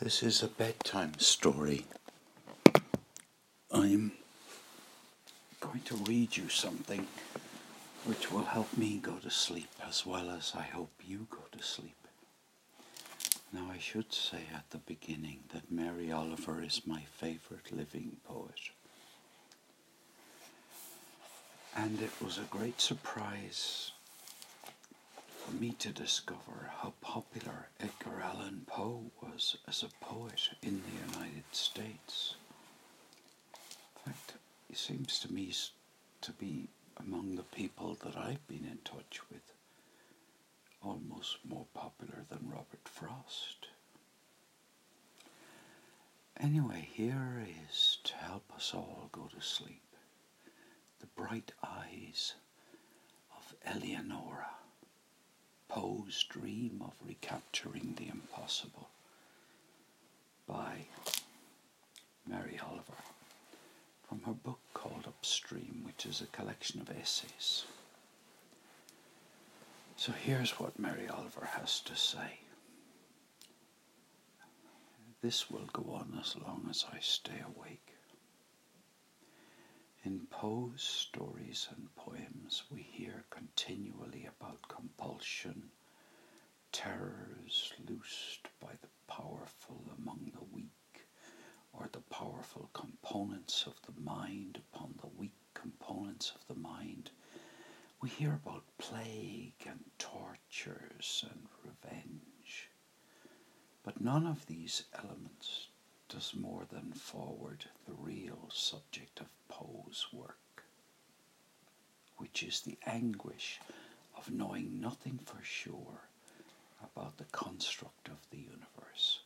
This is a bedtime story. I'm going to read you something which will help me go to sleep as well as I hope you go to sleep. Now, I should say at the beginning that Mary Oliver is my favourite living poet. And it was a great surprise for me to discover how popular Edgar Allan Poe was as a poet in the United States. In fact, he seems to me to be among the people that I've been in touch with almost more popular than Robert Frost. Anyway, here is to help us all go to sleep the bright eyes of Eleonora. Poe's dream of recapturing the impossible by Mary Oliver from her book called Upstream, which is a collection of essays. So here's what Mary Oliver has to say. This will go on as long as I stay awake. In Poe's stories and poems, we hear continually about compulsion, terrors loosed by the powerful among the weak, or the powerful components of the mind upon the weak components of the mind. We hear about plague and tortures and revenge. But none of these elements does more than forward the real subject of Poe's work, which is the anguish of knowing nothing for sure about the construct of the universe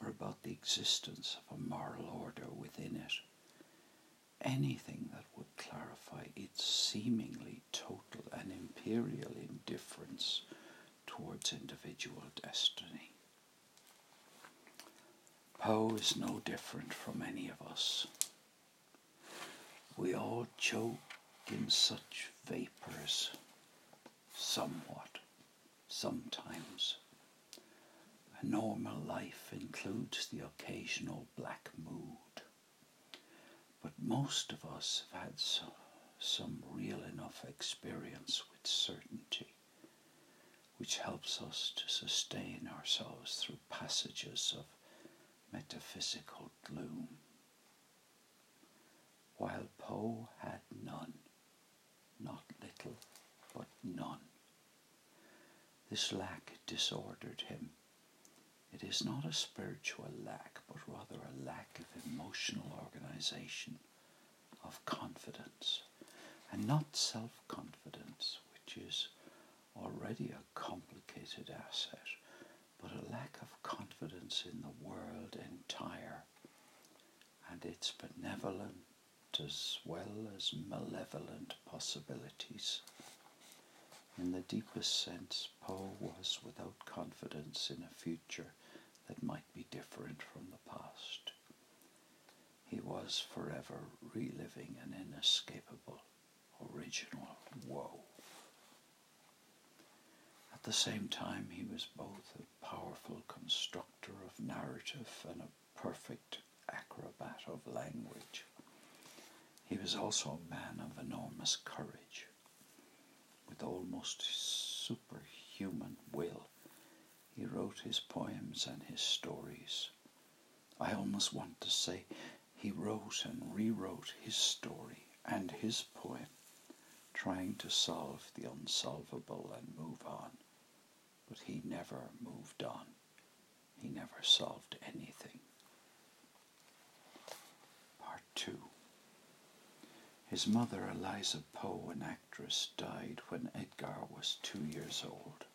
or about the existence of a moral order within it. Anything that would clarify its seemingly total and imperial indifference towards individual destiny. Poe is no different from any of us. We all choke in such vapors, somewhat, sometimes. A normal life includes the occasional black mood, but most of us have had some, some real enough experience with certainty which helps us to sustain ourselves through passages of metaphysical gloom, while Poe had none, not little, but none. This lack disordered him. It is not a spiritual lack, but rather a lack of emotional organization, of confidence, and not self confidence, which is already a complicated asset but a lack of confidence in the world entire and its benevolent as well as malevolent possibilities. In the deepest sense, Poe was without confidence in a future that might be different from the past. He was forever reliving an inescapable original woe At the same time, he was both a powerful constructor of narrative and a perfect acrobat of language. He was also a man of enormous courage, with almost superhuman wrote his poems and his stories. I almost want to say he wrote and rewrote his story and his poem, trying to solve the unsolvable and move on but he never moved on. He never solved anything. Part 2 His mother, Eliza Poe, an actress, died when Edgar was two years old.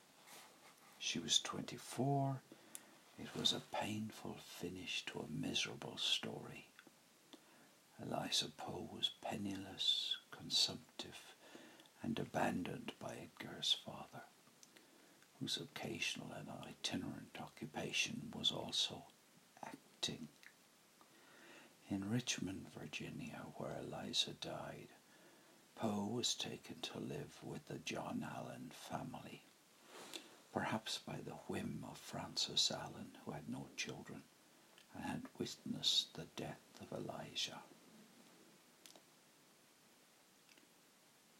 She was 24. It was a painful finish to a miserable story. Eliza Poe was penniless, consumptive, and abandoned by Edgar's father whose occasional and itinerant occupation was also acting. In Richmond, Virginia, where Eliza died, Poe was taken to live with the John Allan family, perhaps by the whim of Frances Allan, who had no children. and had witnessed the death of Eliza.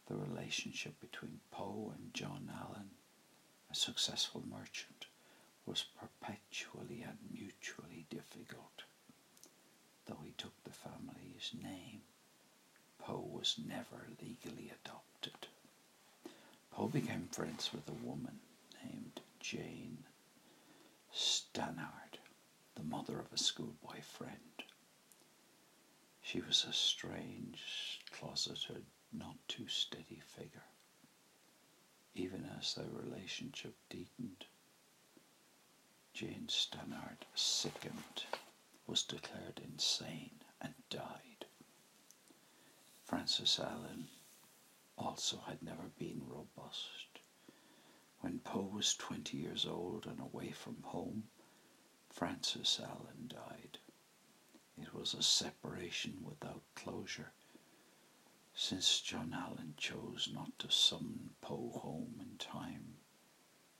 The relationship between Poe and John Allan, a successful merchant, was perpetually and mutually difficult. Though he took the family's name, Poe was never legally adopted. Poe became friends with a woman Jane Stanard, the mother of a schoolboy friend. She was a strange, closeted, not too steady figure. Even as their relationship deepened, Jane Stanard sickened, was declared insane, and died. Frances Allan also had never been robust. When Poe was 20 years old and away from home, Frances Allan died. It was a separation without closure, since John Allan chose not to summon Poe home in time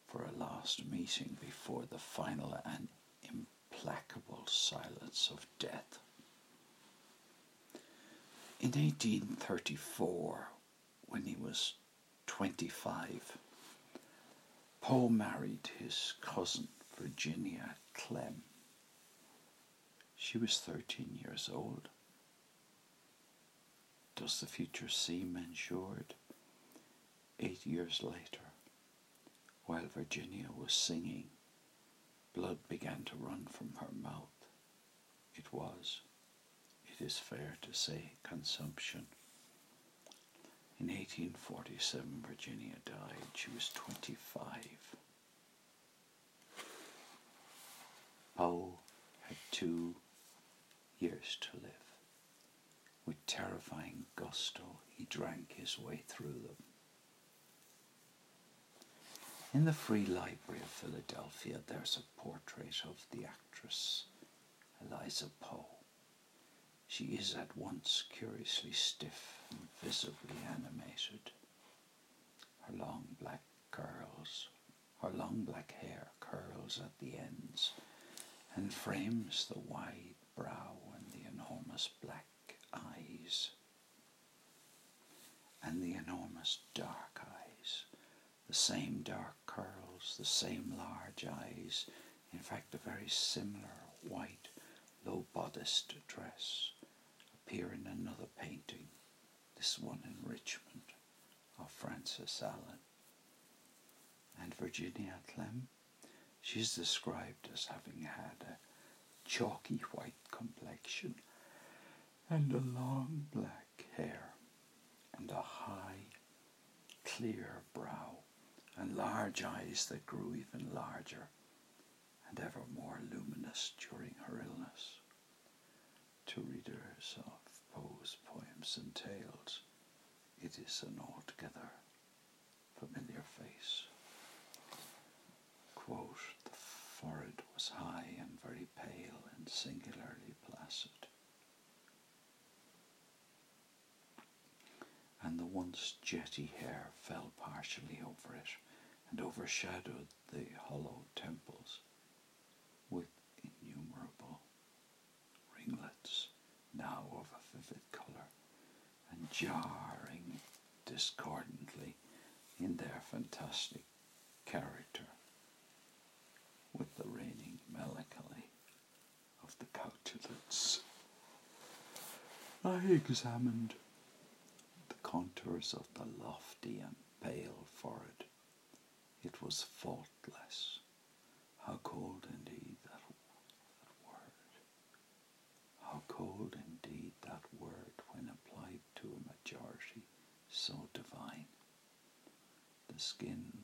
for a last meeting before the final and implacable silence of death. In 1834, when he was 25, Poe married his cousin Virginia Clemm. She was 13 years old. Does the future seem ensured? Eight years later, while Virginia was singing, blood began to run from her mouth. It was, it is fair to say, consumption. In 1847, Virginia died. She was 25. Poe had two years to live. With terrifying gusto, he drank his way through them. In the Free Library of Philadelphia, there's a portrait of the actress Eliza Poe. She is at once curiously stiff and visibly animated. Her long black curls, her long black hair curls at the ends and frames the wide brow and the enormous black eyes and the enormous dark eyes, the same dark curls, the same large eyes, in fact, a very similar white, low bodiced dress, appear in another painting, this one in Richmond, of Frances Allan. And Virginia Clemm, she is described as having had a chalky white complexion and a long black hair and a high, clear brow and large eyes that grew even larger and ever more luminous during her illness. To readers of Poe's and tales, it is an altogether familiar face. Quote, the forehead was high and very pale and singularly placid. And the once jetty hair fell partially over it and overshadowed the hollow temples with innumerable ringlets, now of a vivid jarring discordantly in their fantastic character with the reigning melancholy of the countenance. I examined the contours of the lofty and pale forehead it was faultless. How cold indeed that, that word. How cold indeed that word when applied to a majority so divine. The skin.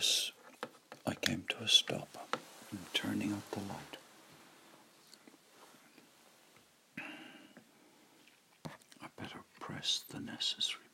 Guess I came to a stop. I'm turning out the light. I better press the necessary